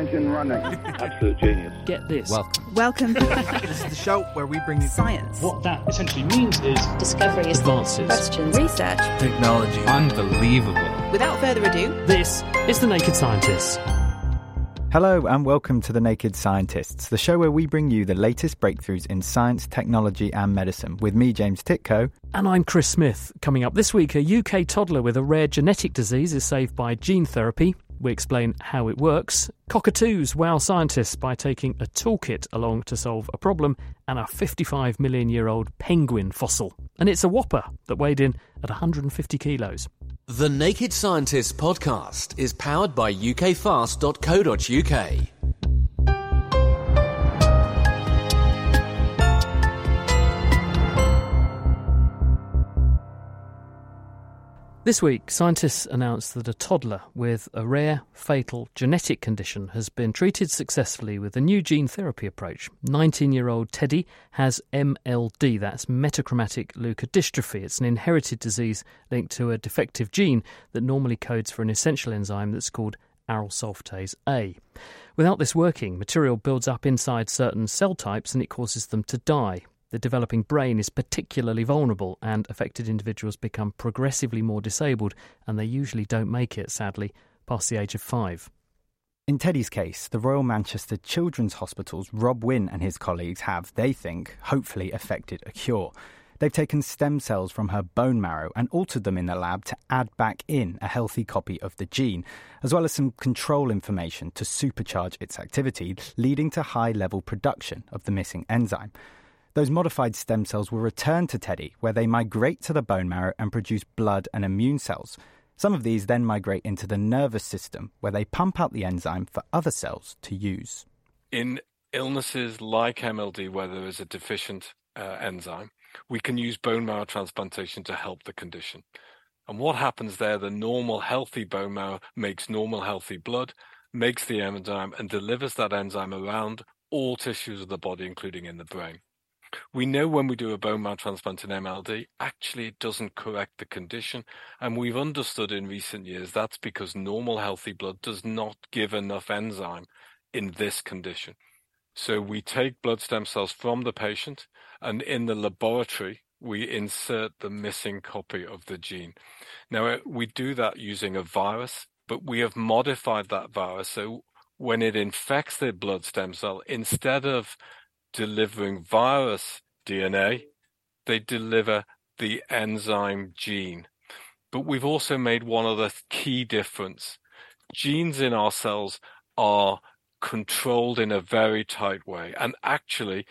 engine running. Absolute genius. Get this. Welcome. Welcome. this is the show where we bring you science. What that essentially means is discoveries, advances, questions, research, technology. Unbelievable. Without further ado, this is The Naked Scientists. Hello, and welcome to The Naked Scientists, the show where we bring you the latest breakthroughs in science, technology, and medicine, with me, James Tytko. And I'm Chris Smith. Coming up this week, a UK toddler with a rare genetic disease is saved by gene therapy. We explain how it works. Cockatoos wow scientists by taking a toolkit along to solve a problem, and a 55 million year old penguin fossil. And it's a whopper that weighed in at 150 kilos. The Naked Scientists podcast is powered by ukfast.co.uk. This week, scientists announced that a toddler with a rare, fatal genetic condition has been treated successfully with a new gene therapy approach. 19 year old Teddy has MLD, that's metachromatic leukodystrophy. It's an inherited disease linked to a defective gene that normally codes for an essential enzyme that's called arylsulfatase A. Without this working, material builds up inside certain cell types and it causes them to die. The developing brain is particularly vulnerable, and affected individuals become progressively more disabled, and they usually don't make it, sadly, past the age of five. In Teddy's case, the Royal Manchester Children's Hospital's Rob Wynn and his colleagues have, they think, hopefully effected a cure. They've taken stem cells from her bone marrow and altered them in the lab to add back in a healthy copy of the gene, as well as some control information to supercharge its activity, leading to high level production of the missing enzyme. Those modified stem cells will return to Teddy, where they migrate to the bone marrow and produce blood and immune cells. Some of these then migrate into the nervous system, where they pump out the enzyme for other cells to use. In illnesses like MLD, where there is a deficient uh, enzyme, we can use bone marrow transplantation to help the condition. And what happens there? The normal, healthy bone marrow makes normal, healthy blood, makes the enzyme, and delivers that enzyme around all tissues of the body, including in the brain. We know when we do a bone marrow transplant in MLD, actually it doesn't correct the condition. And we've understood in recent years that's because normal healthy blood does not give enough enzyme in this condition. So we take blood stem cells from the patient and in the laboratory, we insert the missing copy of the gene. Now uh, we do that using a virus, but we have modified that virus. So when it infects the blood stem cell, instead of delivering virus DNA, they deliver the enzyme gene. But we've also made one other key difference. Genes in our cells are controlled in a very tight way. And actually,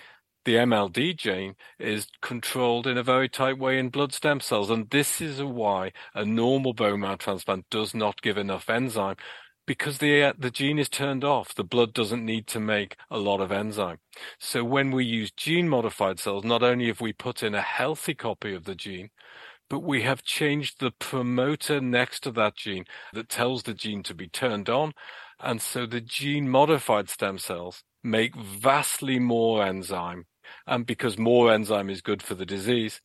the MLD gene is controlled in a very tight way in blood stem cells. And this is why a normal bone marrow transplant does not give enough enzyme because the uh, the gene is turned off, the blood doesn't need to make a lot of enzyme. So when we use gene modified cells, not only have we put in a healthy copy of the gene, but we have changed the promoter next to that gene that tells the gene to be turned on. And so the gene modified stem cells make vastly more enzyme. And because more enzyme is good for the disease,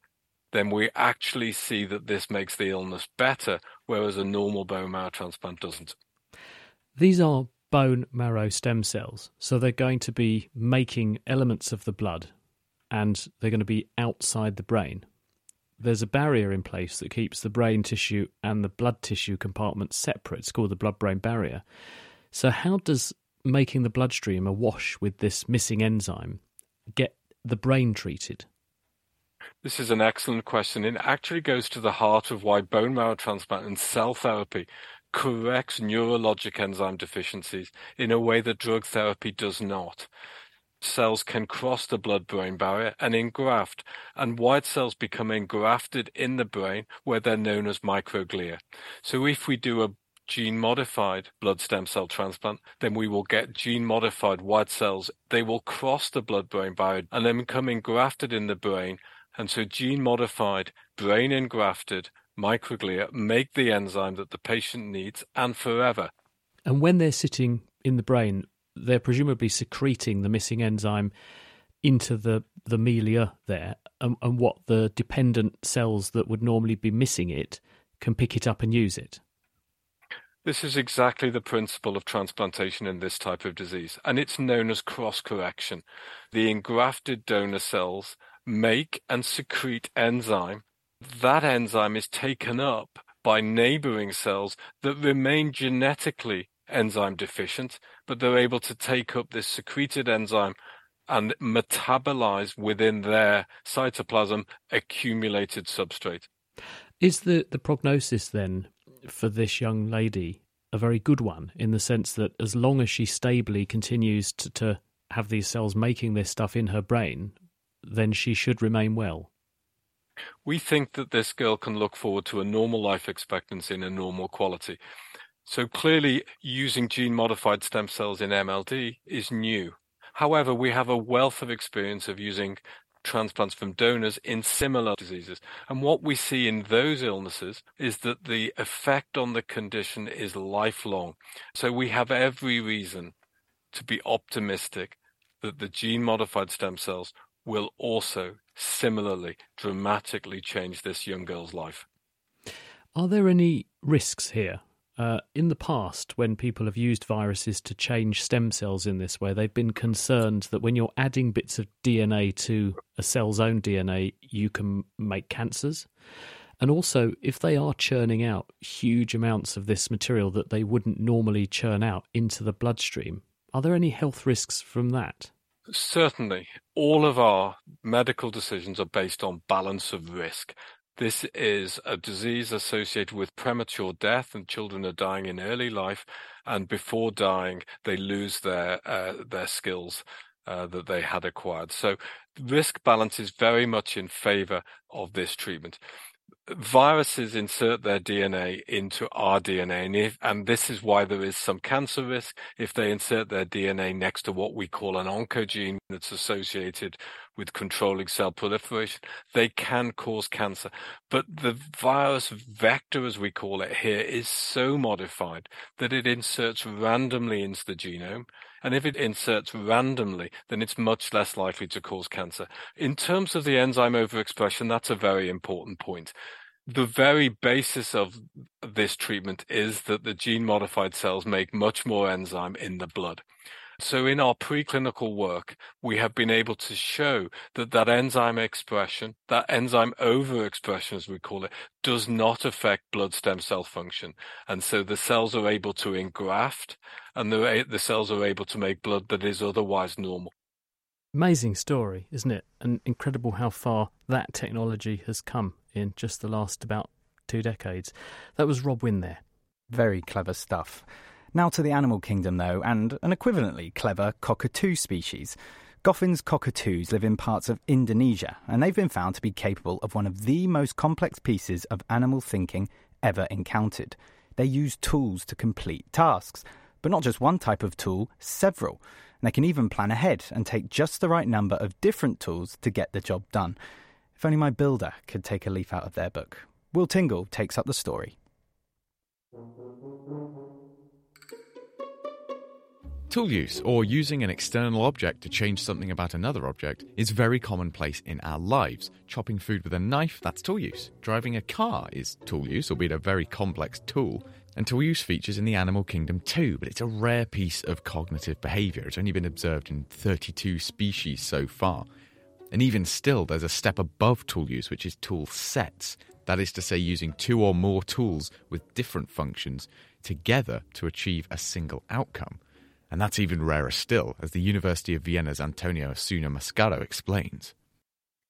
then we actually see that this makes the illness better, whereas a normal bone marrow transplant doesn't. These are bone marrow stem cells, so they're going to be making elements of the blood and they're going to be outside the brain. There's a barrier in place that keeps the brain tissue and the blood tissue compartments separate. It's called the blood brain barrier. So, how does making the bloodstream awash with this missing enzyme get the brain treated? This is an excellent question. It actually goes to the heart of why bone marrow transplant and cell therapy corrects neurologic enzyme deficiencies in a way that drug therapy does not. Cells can cross the blood brain barrier and engraft, and white cells become engrafted in the brain where they're known as microglia. So if we do a gene modified blood stem cell transplant, then we will get gene modified white cells. They will cross the blood brain barrier and then become engrafted in the brain. And so gene modified, brain engrafted microglia make the enzyme that the patient needs and forever. And when they're sitting in the brain, they're presumably secreting the missing enzyme into the, the melia there, and, and what the dependent cells that would normally be missing it can pick it up and use it. This is exactly the principle of transplantation in this type of disease, and it's known as cross correction. The engrafted donor cells make and secrete enzyme. That enzyme is taken up by neighboring cells that remain genetically enzyme deficient, but they're able to take up this secreted enzyme and metabolize within their cytoplasm accumulated substrate. Is the, the prognosis then for this young lady a very good one in the sense that as long as she stably continues to, to have these cells making this stuff in her brain, then she should remain well? We think that this girl can look forward to a normal life expectancy and a normal quality. So clearly, using gene modified stem cells in MLD is new. However, we have a wealth of experience of using transplants from donors in similar diseases. And what we see in those illnesses is that the effect on the condition is lifelong. So we have every reason to be optimistic that the gene modified stem cells will also similarly dramatically change this young girl's life. Are there any risks here uh, in the past, when people have used viruses to change stem cells in this way, they've been concerned that when you're adding bits of DNA to a cell's own DNA, you can make cancers. And also, if they are churning out huge amounts of this material that they wouldn't normally churn out into the bloodstream, are there any health risks from that? Certainly. All of our medical decisions are based on balance of risk. This is a disease associated with premature death, and children are dying in early life, and before dying, they lose their uh, their skills uh, that they had acquired. So, risk balance is very much in favor of this treatment viruses insert their DNA into our DNA, and, if, and this is why there is some cancer risk if they insert their DNA next to what we call an oncogene that's associated with controlling cell proliferation. They can cause cancer, but the virus vector, as we call it here, is so modified that it inserts randomly into the genome. And if it inserts randomly, then it's much less likely to cause cancer. In terms of the enzyme overexpression, that's a very important point. The very basis of this treatment is that the gene modified cells make much more enzyme in the blood. So in our preclinical work, we have been able to show that that enzyme expression, that enzyme overexpression, as we call it, does not affect blood stem cell function. And so the cells are able to engraft and the, the cells are able to make blood that is otherwise normal. Amazing story, isn't it? And incredible how far that technology has come in just the last about two decades. That was Rob Wynn there. Very clever stuff. Now to the animal kingdom, though, and an equivalently clever cockatoo species. Goffin's cockatoos live in parts of Indonesia, and they've been found to be capable of one of the most complex pieces of animal thinking ever encountered. They use tools to complete tasks, but not just one type of tool, several. And they can even plan ahead and take just the right number of different tools to get the job done. If only my builder could take a leaf out of their book. Will Tingle takes up the story. Tool use, or using an external object to change something about another object, is very commonplace in our lives. Chopping food with a knife, that's tool use. Driving a car is tool use, albeit a very complex tool. And tool use features in the animal kingdom too, but it's a rare piece of cognitive behaviour. It's only been observed in 32 species so far. And even still, there's a step above tool use, which is tool sets. That is to say, using two or more tools with different functions together to achieve a single outcome. And that's even rarer still, as the University of Vienna's Antonio Osuna Mascaro explains.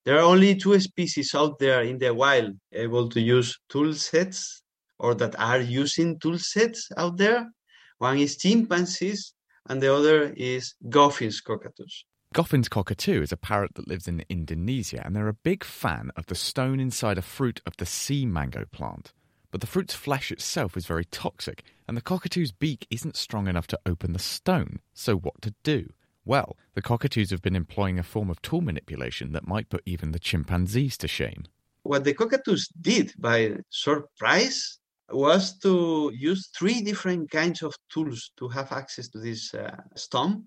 There are only two species out there in the wild able to use tool sets or that are using tool sets out there. One is chimpanzees and the other is Goffin's cockatoos. Goffin's cockatoo is a parrot that lives in Indonesia, and they're a big fan of the stone inside a fruit of the sea mango plant. But the fruit's flesh itself is very toxic, and the cockatoo's beak isn't strong enough to open the stone. So, what to do? Well, the cockatoos have been employing a form of tool manipulation that might put even the chimpanzees to shame. What the cockatoos did by surprise was to use three different kinds of tools to have access to this uh, stone.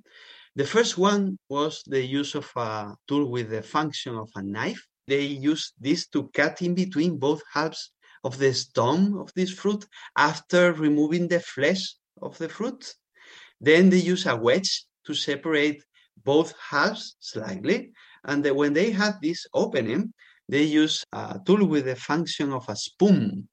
The first one was the use of a tool with the function of a knife. They used this to cut in between both halves of the stem of this fruit after removing the flesh of the fruit. Then they use a wedge to separate both halves slightly. And when they have this opening, they use a tool with the function of a spoon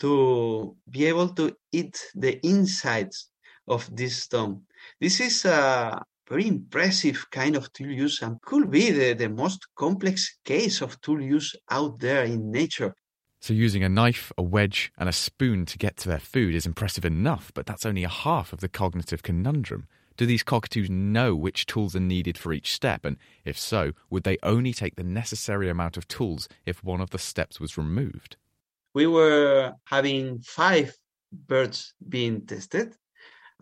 to be able to eat the insides of this stone. This is a very impressive kind of tool use and could be the, the most complex case of tool use out there in nature. So, using a knife, a wedge, and a spoon to get to their food is impressive enough, but that's only a half of the cognitive conundrum. Do these cockatoos know which tools are needed for each step? And if so, would they only take the necessary amount of tools if one of the steps was removed? We were having five birds being tested,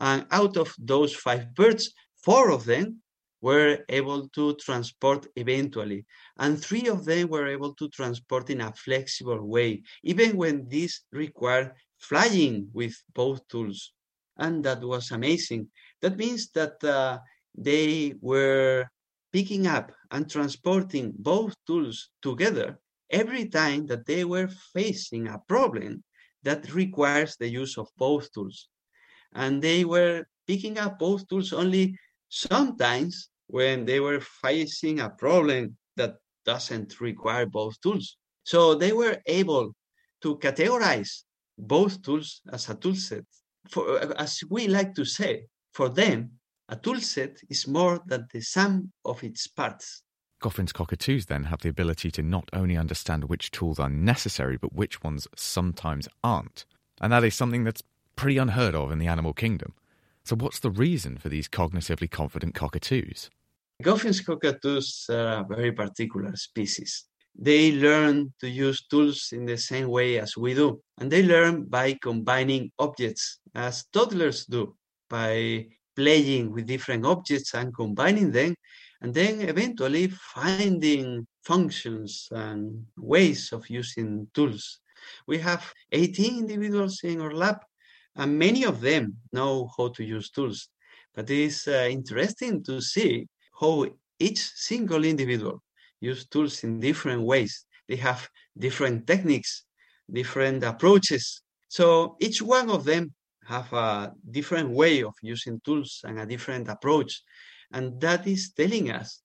and out of those five birds, four of them were able to transport eventually, and three of them were able to transport in a flexible way, even when this required flying with both tools. And that was amazing. That means that uh, they were picking up and transporting both tools together every time that they were facing a problem that requires the use of both tools. And they were picking up both tools only sometimes when they were facing a problem that doesn't require both tools. So they were able to categorize both tools as a tool set. For, as we like to say, for them, a tool set is more than the sum of its parts. Goffin's cockatoos then have the ability to not only understand which tools are necessary, but which ones sometimes aren't. And that is something that's pretty unheard of in the animal kingdom. So, what's the reason for these cognitively confident cockatoos? Goffin's cockatoos are a very particular species. They learn to use tools in the same way as we do, and they learn by combining objects, as toddlers do, by playing with different objects and combining them, and then eventually finding functions and ways of using tools. We have 18 individuals in our lab, and many of them know how to use tools. But it's uh, interesting to see how each single individual use tools in different ways. They have different techniques, different approaches. So each one of them have a different way of using tools and a different approach. And that is telling us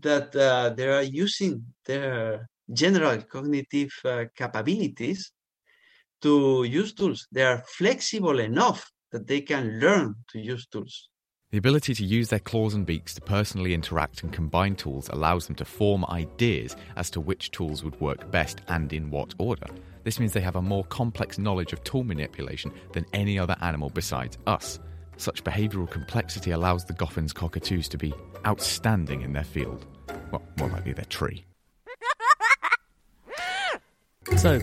that uh, they are using their general cognitive uh, capabilities to use tools. They are flexible enough that they can learn to use tools. The ability to use their claws and beaks to personally interact and combine tools allows them to form ideas as to which tools would work best and in what order. This means they have a more complex knowledge of tool manipulation than any other animal besides us. Such behavioural complexity allows the Goffin's cockatoos to be outstanding in their field. Well, more likely their tree. So,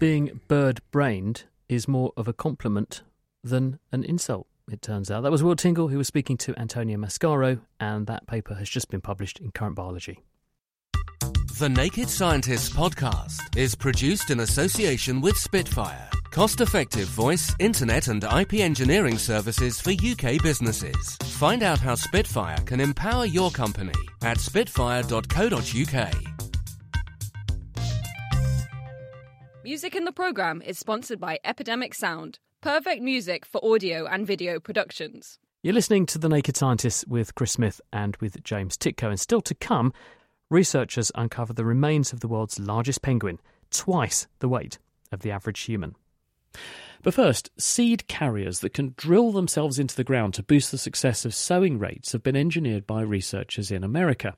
being bird brained is more of a compliment than an insult, it turns out. That was Will Tingle who was speaking to Antonio Mascaro, and that paper has just been published in Current Biology. The Naked Scientists podcast is produced in association with Spitfire, cost effective voice, internet, and IP engineering services for UK businesses. Find out how Spitfire can empower your company at spitfire.co.uk. Music in the program is sponsored by Epidemic Sound, perfect music for audio and video productions. You're listening to The Naked Scientists with Chris Smith and with James Tytko, and still to come, researchers uncover the remains of the world's largest penguin, twice the weight of the average human. But first, seed carriers that can drill themselves into the ground to boost the success of sowing rates have been engineered by researchers in America.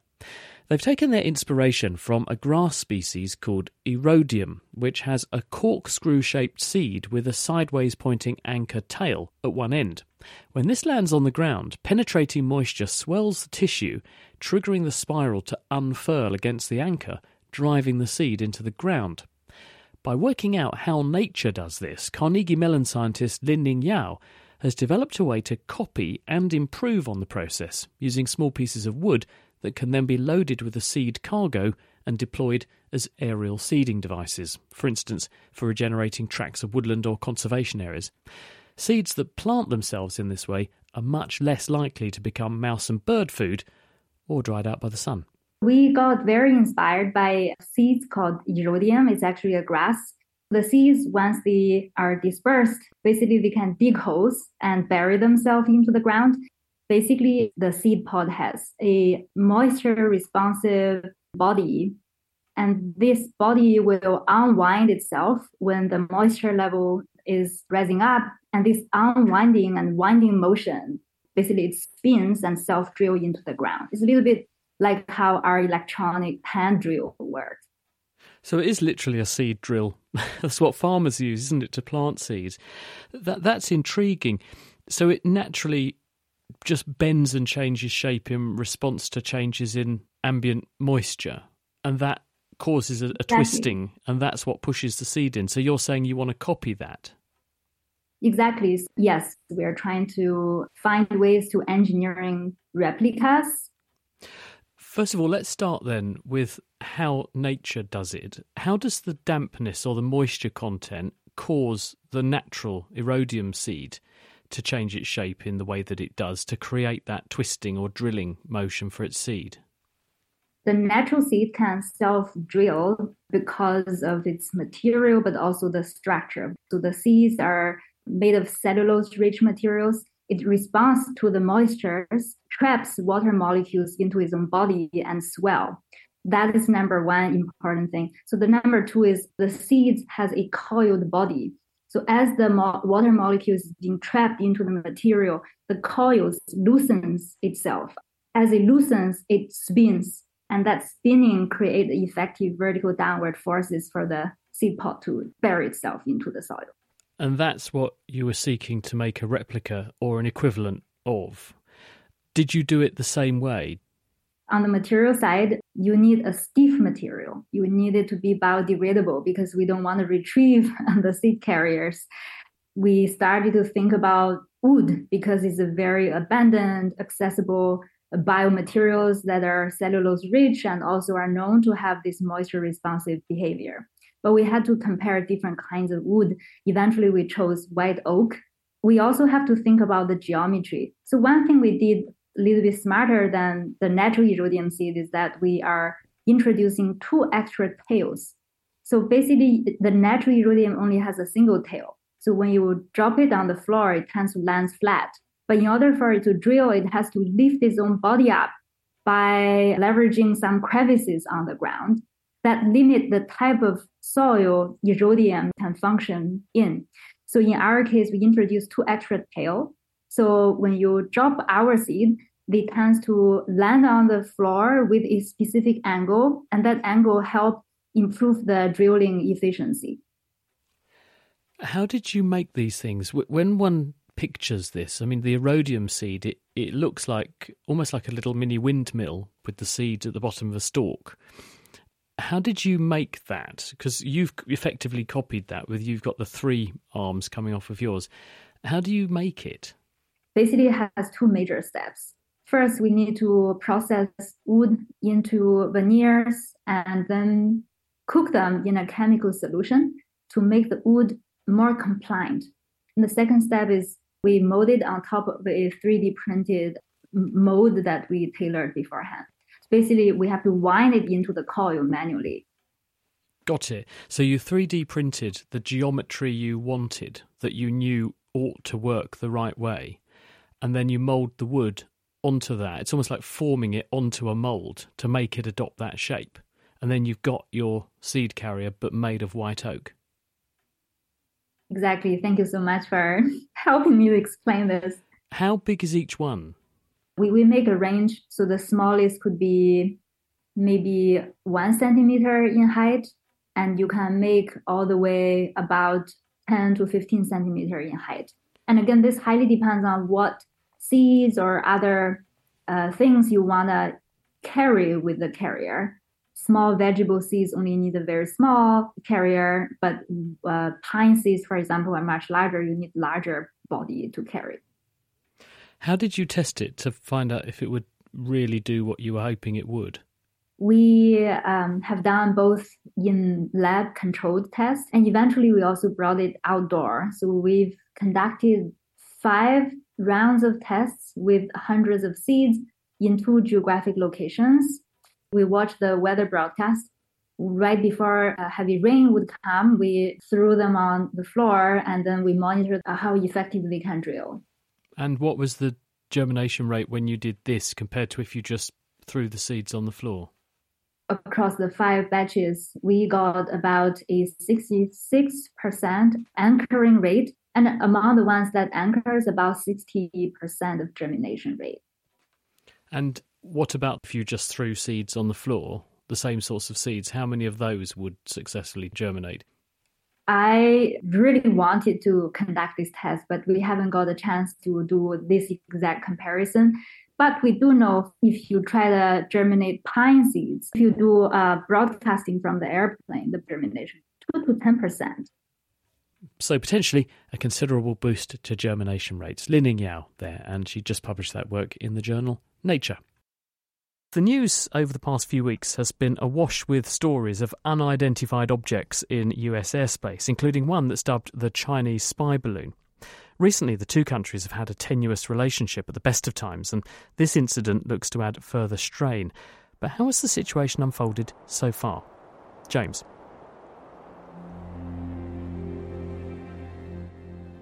They've taken their inspiration from a grass species called Erodium, which has a corkscrew shaped seed with a sideways pointing anchor tail at one end. When this lands on the ground, penetrating moisture swells the tissue, triggering the spiral to unfurl against the anchor, driving the seed into the ground. By working out how nature does this, Carnegie Mellon scientist Lining Yao has developed a way to copy and improve on the process using small pieces of wood that can then be loaded with a seed cargo and deployed as aerial seeding devices, for instance, for regenerating tracts of woodland or conservation areas. Seeds that plant themselves in this way are much less likely to become mouse and bird food or dried out by the sun. We got very inspired by seeds called erodium. It's actually a grass The seeds, once they are dispersed, basically they can dig holes and bury themselves into the ground. Basically, the seed pod has a moisture responsive body, and this body will unwind itself when the moisture level is rising up. And this unwinding and winding motion, basically, it spins and self drill into the ground. It's a little bit like how our electronic hand drill works. So it is literally a seed drill. that's what farmers use, isn't it, to plant seeds? That that's intriguing. So it naturally just bends and changes shape in response to changes in ambient moisture, and that causes a, a exactly. twisting, and that's what pushes the seed in. So you're saying you want to copy that? Exactly. Yes, we are trying to find ways to engineering replicas First of all, let's start then with how nature does it. How does the dampness or the moisture content cause the natural erodium seed to change its shape in the way that it does to create that twisting or drilling motion for its seed? The natural seed can self drill because of its material, but also the structure. So the seeds are made of cellulose rich materials it responds to the moistures, traps water molecules into its own body and swell. That is number one important thing. So the number two is the seeds has a coiled body. So as the mo- water molecules is being trapped into the material, the coils loosens itself. As it loosens, it spins, and that spinning creates effective vertical downward forces for the seed pod to bury itself into the soil. And that's what you were seeking to make a replica or an equivalent of. Did you do it the same way? On the material side, you need a stiff material. You need it to be biodegradable because we don't want to retrieve the seed carriers. We started to think about wood because it's a very abundant, accessible uh, biomaterials that are cellulose rich and also are known to have this moisture responsive behavior but we had to compare different kinds of wood. Eventually, we chose white oak. We also have to think about the geometry. So one thing we did little bit smarter than the natural erodium seed is that we are introducing two extra tails. So basically, the natural erodium only has a single tail. So when you drop it on the floor, it tends to land flat. But in order for it to drill, it has to lift its own body up by leveraging some crevices on the ground that limit the type of soil erodium can function in. So in our case, we introduce two extra tail. So when you drop our seed, they tend to land on the floor with a specific angle, and that angle helps improve the drilling efficiency. How did you make these things? When one pictures this, I mean, the erodium seed, it, it looks like almost like a little mini windmill with the seeds at the bottom of a stalk. How did you make that? Because you've effectively copied that with you've got the three arms coming off of yours. How do you make it? Basically, has two major steps. First, we need to process wood into veneers and then cook them in a chemical solution to make the wood more compliant. And the second step is we mold it on top of a 3D printed mold that we tailored beforehand basically we have to wind it into the coil manually. Got it. So you 3D printed the geometry you wanted that you knew ought to work the right way, and then you mold the wood onto that. It's almost like forming it onto a mold to make it adopt that shape. And then you've got your seed carrier, but made of white oak. Exactly. Thank you so much for helping me explain this. How big is each one? we, we make a range. So the smallest could be maybe one centimeter in height, and you can make all the way about 10 to 15 centimeter in height. And again, this highly depends on what seeds or other uh, things you want to carry with the carrier. Small vegetable seeds only need a very small carrier, but uh, pine seeds, for example, are much larger. You need larger body to carry. How did you test it to find out if it would really do what you were hoping it would? We um, have done both in lab controlled tests and eventually we also brought it outdoor. So we've conducted five rounds of tests with hundreds of seeds in two geographic locations. We watched the weather broadcast right before a heavy rain would come, we threw them on the floor and then we monitored how effective they can drill. And what was the germination rate when you did this compared to if you just threw the seeds on the floor? Across the five batches, we got about a 66% anchoring rate. And among the ones that anchors, about 60% of germination rate. And what about if you just threw seeds on the floor, the same sorts of seeds? How many of those would successfully germinate? I really wanted to conduct this test, but we haven't got a chance to do this exact comparison. But we do know if you try to germinate pine seeds, if you do uh, broadcasting from the airplane, the germination, 2 to 10%. So potentially a considerable boost to germination rates. Lining Yao there, and she just published that work in the journal Nature. The news over the past few weeks has been awash with stories of unidentified objects in US airspace, including one that's dubbed the Chinese spy balloon. Recently, the two countries have had a tenuous relationship at the best of times, and this incident looks to add further strain. But how has the situation unfolded so far? James.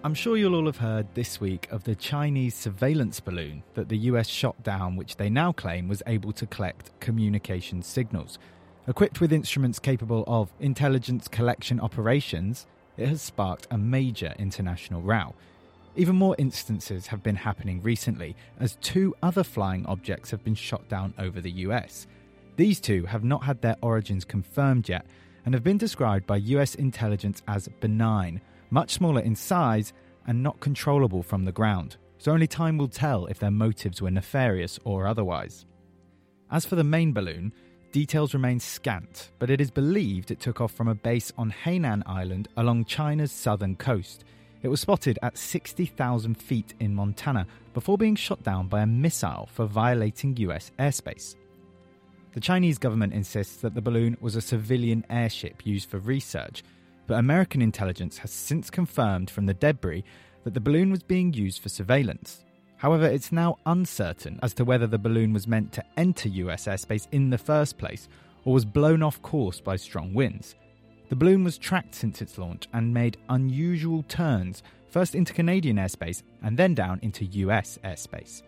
I'm sure you'll all have heard this week of the Chinese surveillance balloon that the US shot down, which they now claim was able to collect communication signals. Equipped with instruments capable of intelligence collection operations, it has sparked a major international row. Even more instances have been happening recently, as two other flying objects have been shot down over the US. These two have not had their origins confirmed yet and have been described by US intelligence as benign much smaller in size and not controllable from the ground, so only time will tell if their motives were nefarious or otherwise. As for the main balloon, details remain scant, but it is believed it took off from a base on Hainan Island along China's southern coast. It was spotted at 60,000 feet in Montana before being shot down by a missile for violating US airspace. The Chinese government insists that the balloon was a civilian airship used for research, but American intelligence has since confirmed from the debris that the balloon was being used for surveillance. However, it's now uncertain as to whether the balloon was meant to enter US airspace in the first place or was blown off course by strong winds. The balloon was tracked since its launch and made unusual turns, first into Canadian airspace and then down into US airspace.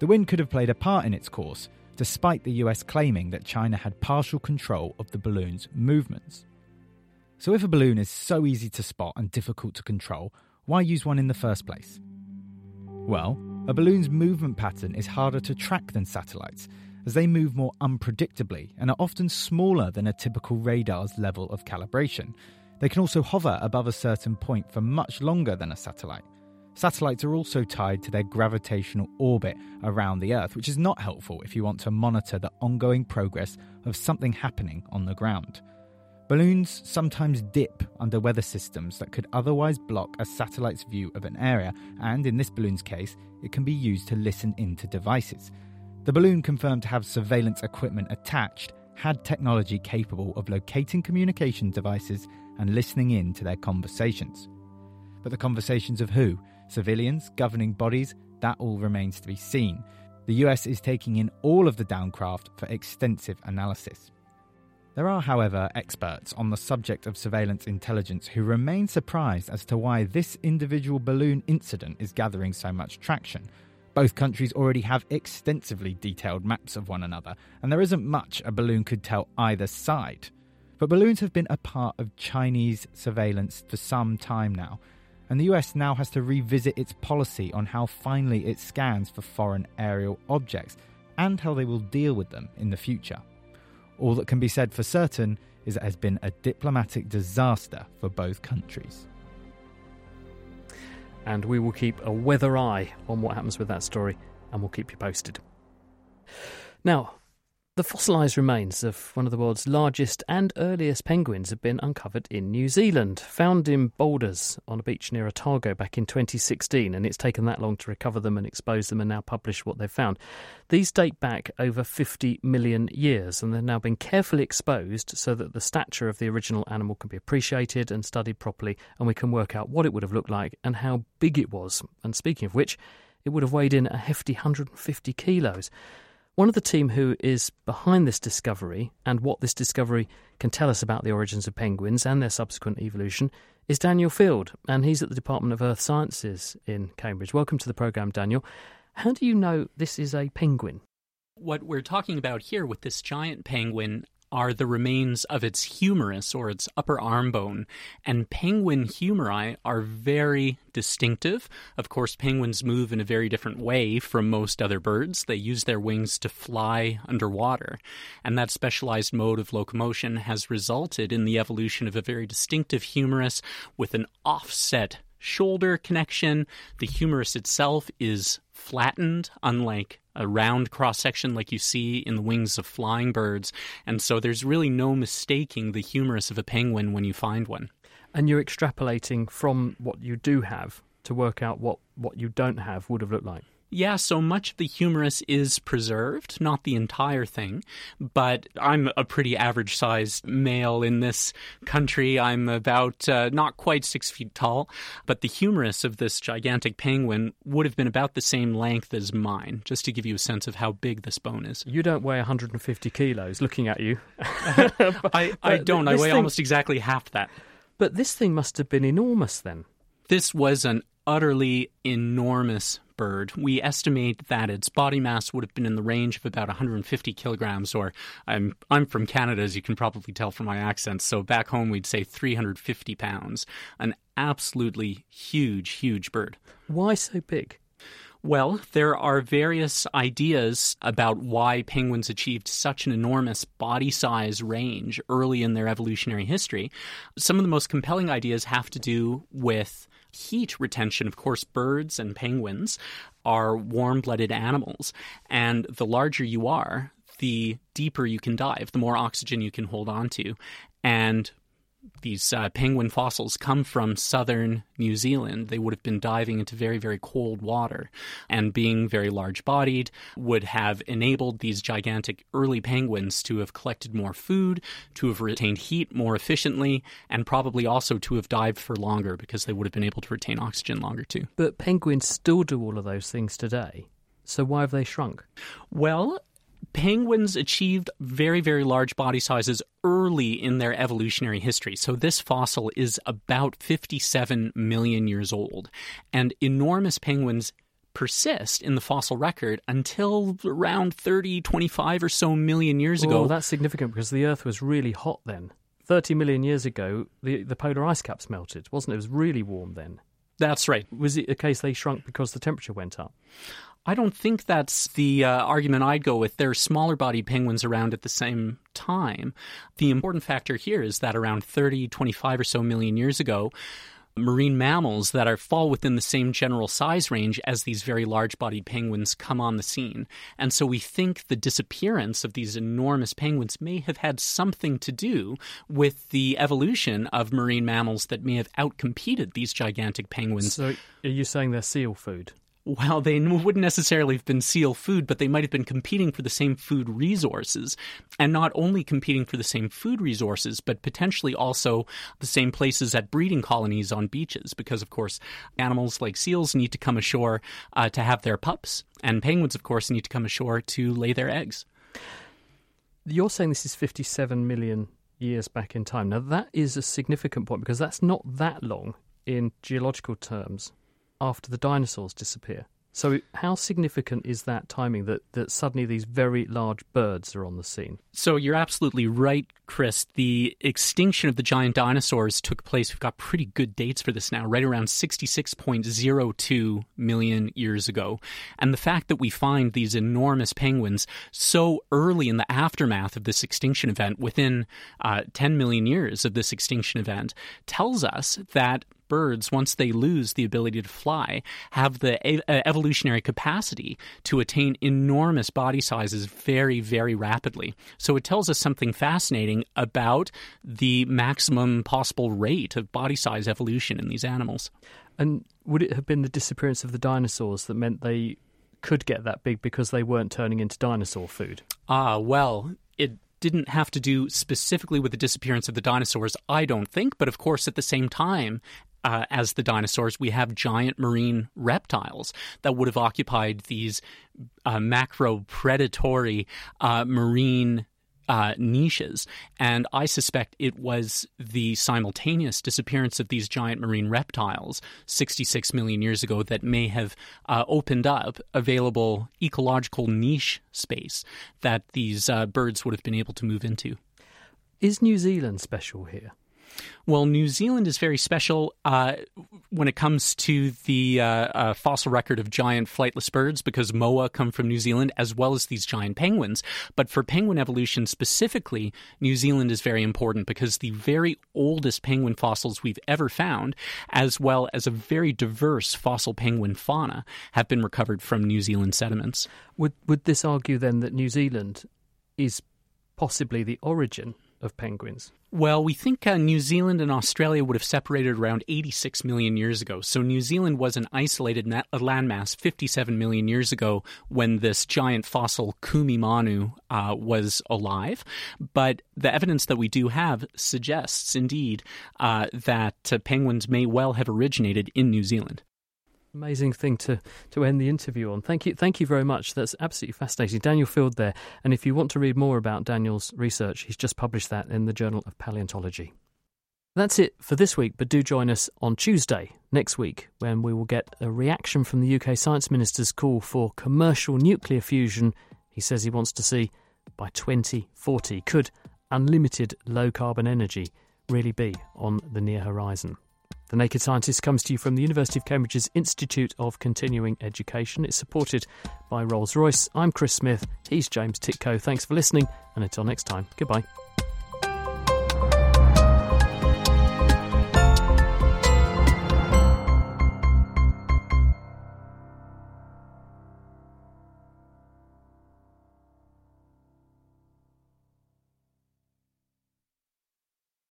The wind could have played a part in its course, despite the US claiming that China had partial control of the balloon's movements. So, if a balloon is so easy to spot and difficult to control, why use one in the first place? Well, a balloon's movement pattern is harder to track than satellites, as they move more unpredictably and are often smaller than a typical radar's level of calibration. They can also hover above a certain point for much longer than a satellite. Satellites are also tied to their gravitational orbit around the Earth, which is not helpful if you want to monitor the ongoing progress of something happening on the ground. Balloons sometimes dip under weather systems that could otherwise block a satellite's view of an area, and in this balloon's case, it can be used to listen into devices. The balloon, confirmed to have surveillance equipment attached, had technology capable of locating communication devices and listening in to their conversations. But the conversations of who? Civilians, governing bodies? That all remains to be seen. The US is taking in all of the downcraft for extensive analysis. There are, however, experts on the subject of surveillance intelligence who remain surprised as to why this individual balloon incident is gathering so much traction. Both countries already have extensively detailed maps of one another, and there isn't much a balloon could tell either side. But balloons have been a part of Chinese surveillance for some time now, and the US now has to revisit its policy on how finely it scans for foreign aerial objects and how they will deal with them in the future. All that can be said for certain is it has been a diplomatic disaster for both countries. And we will keep a weather eye on what happens with that story, and we'll keep you posted. Now, the fossilised remains of one of the world's largest and earliest penguins have been uncovered in New Zealand. Found in boulders on a beach near Otago back in 2016, and it's taken that long to recover them and expose them and now publish what they've found. These date back over 50 million years, and they've now been carefully exposed so that the stature of the original animal can be appreciated and studied properly, and we can work out what it would have looked like and how big it was. And speaking of which, it would have weighed in a hefty 150 kilos. One of the team who is behind this discovery and what this discovery can tell us about the origins of penguins and their subsequent evolution is Daniel Field, and he's at the Department of Earth Sciences in Cambridge. Welcome to the programme, Daniel. How do you know this is a penguin? What we're talking about here with this giant penguin are the remains of its humerus or its upper arm bone. And penguin humeri are very distinctive. Of course, penguins move in a very different way from most other birds. They use their wings to fly underwater. And that specialized mode of locomotion has resulted in the evolution of a very distinctive humerus with an offset shoulder connection. The humerus itself is flattened, unlike a round cross section like you see in the wings of flying birds. And so there's really no mistaking the humerus of a penguin when you find one. And you're extrapolating from what you do have to work out what, what you don't have would have looked like. Yeah, so much of the humerus is preserved, not the entire thing, but I'm a pretty average sized male in this country. I'm about uh, not quite six feet tall, but the humerus of this gigantic penguin would have been about the same length as mine, just to give you a sense of how big this bone is. You don't weigh 150 kilos looking at you. I, I don't. I weigh thing, almost exactly half that. But this thing must have been enormous then. This was an utterly enormous bird. We estimate that its body mass would have been in the range of about 150 kilograms, or I'm I'm from Canada, as you can probably tell from my accent. So back home, we'd say 350 pounds. An absolutely huge, huge bird. Why so big? Well, there are various ideas about why penguins achieved such an enormous body size range early in their evolutionary history. Some of the most compelling ideas have to do with heat retention. Of course, birds and penguins are warm blooded animals, and the larger you are, the deeper you can dive, the more oxygen you can hold on to. And these uh, penguin fossils come from southern New Zealand. They would have been diving into very, very cold water. And being very large bodied would have enabled these gigantic early penguins to have collected more food, to have retained heat more efficiently, and probably also to have dived for longer because they would have been able to retain oxygen longer too. But penguins still do all of those things today. So why have they shrunk? Well, penguins achieved very, very large body sizes early in their evolutionary history. So this fossil is about 57 million years old. And enormous penguins persist in the fossil record until around 30, 25 or so million years ago. Oh, that's significant because the Earth was really hot then. 30 million years ago, the, the polar ice caps melted, wasn't it? It was really warm then. That's right. Was it a case they shrunk because the temperature went up? I don't think that's the uh, argument I'd go with. There are smaller bodied penguins around at the same time. The important factor here is that around 30, 25 or so million years ago, marine mammals that are fall within the same general size range as these very large bodied penguins come on the scene. And so we think the disappearance of these enormous penguins may have had something to do with the evolution of marine mammals that may have outcompeted these gigantic penguins. So are you saying they're seal food? Well, they wouldn't necessarily have been seal food, but they might have been competing for the same food resources. And not only competing for the same food resources, but potentially also the same places at breeding colonies on beaches, because, of course, animals like seals need to come ashore uh, to have their pups, and penguins, of course, need to come ashore to lay their eggs. You're saying this is 57 million years back in time. Now, that is a significant point because that's not that long in geological terms after the dinosaurs disappear. So, how significant is that timing that, that suddenly these very large birds are on the scene? So, you're absolutely right, Chris. The extinction of the giant dinosaurs took place. We've got pretty good dates for this now, right around 66.02 million years ago. And the fact that we find these enormous penguins so early in the aftermath of this extinction event, within uh, 10 million years of this extinction event, tells us that birds, once they lose the ability to fly, have the uh, evolutionary capacity to attain enormous body sizes very, very rapidly. So it tells us something fascinating about the maximum possible rate of body size evolution in these animals. And would it have been the disappearance of the dinosaurs that meant they could get that big because they weren't turning into dinosaur food? Ah, well, it didn't have to do specifically with the disappearance of the dinosaurs, I don't think, but of course, at the same time, uh, as the dinosaurs, we have giant marine reptiles that would have occupied these uh, macro predatory uh, marine uh, niches. And I suspect it was the simultaneous disappearance of these giant marine reptiles 66 million years ago that may have uh, opened up available ecological niche space that these uh, birds would have been able to move into. Is New Zealand special here? Well, New Zealand is very special uh, when it comes to the uh, uh, fossil record of giant flightless birds because moa come from New Zealand as well as these giant penguins. But for penguin evolution specifically, New Zealand is very important because the very oldest penguin fossils we've ever found, as well as a very diverse fossil penguin fauna, have been recovered from New Zealand sediments. Would would this argue then that New Zealand is possibly the origin of penguins? Well, we think uh, New Zealand and Australia would have separated around 86 million years ago. So New Zealand was an isolated na- landmass 57 million years ago when this giant fossil Kumimanu uh, was alive. But the evidence that we do have suggests, indeed, uh, that uh, penguins may well have originated in New Zealand. Amazing thing to, to end the interview on. Thank you, thank you very much. That's absolutely fascinating. Daniel Field there. And if you want to read more about Daniel's research, he's just published that in the Journal of Paleontology. That's it for this week, but do join us on Tuesday next week when we will get a reaction from the UK Science Minister's call for commercial nuclear fusion. He says he wants to see by 2040. Could unlimited low carbon energy really be on the near horizon? The Naked Scientist comes to you from the University of Cambridge's Institute of Continuing Education. It's supported by Rolls Royce. I'm Chris Smith. He's James Tytko. Thanks for listening, and until next time, goodbye.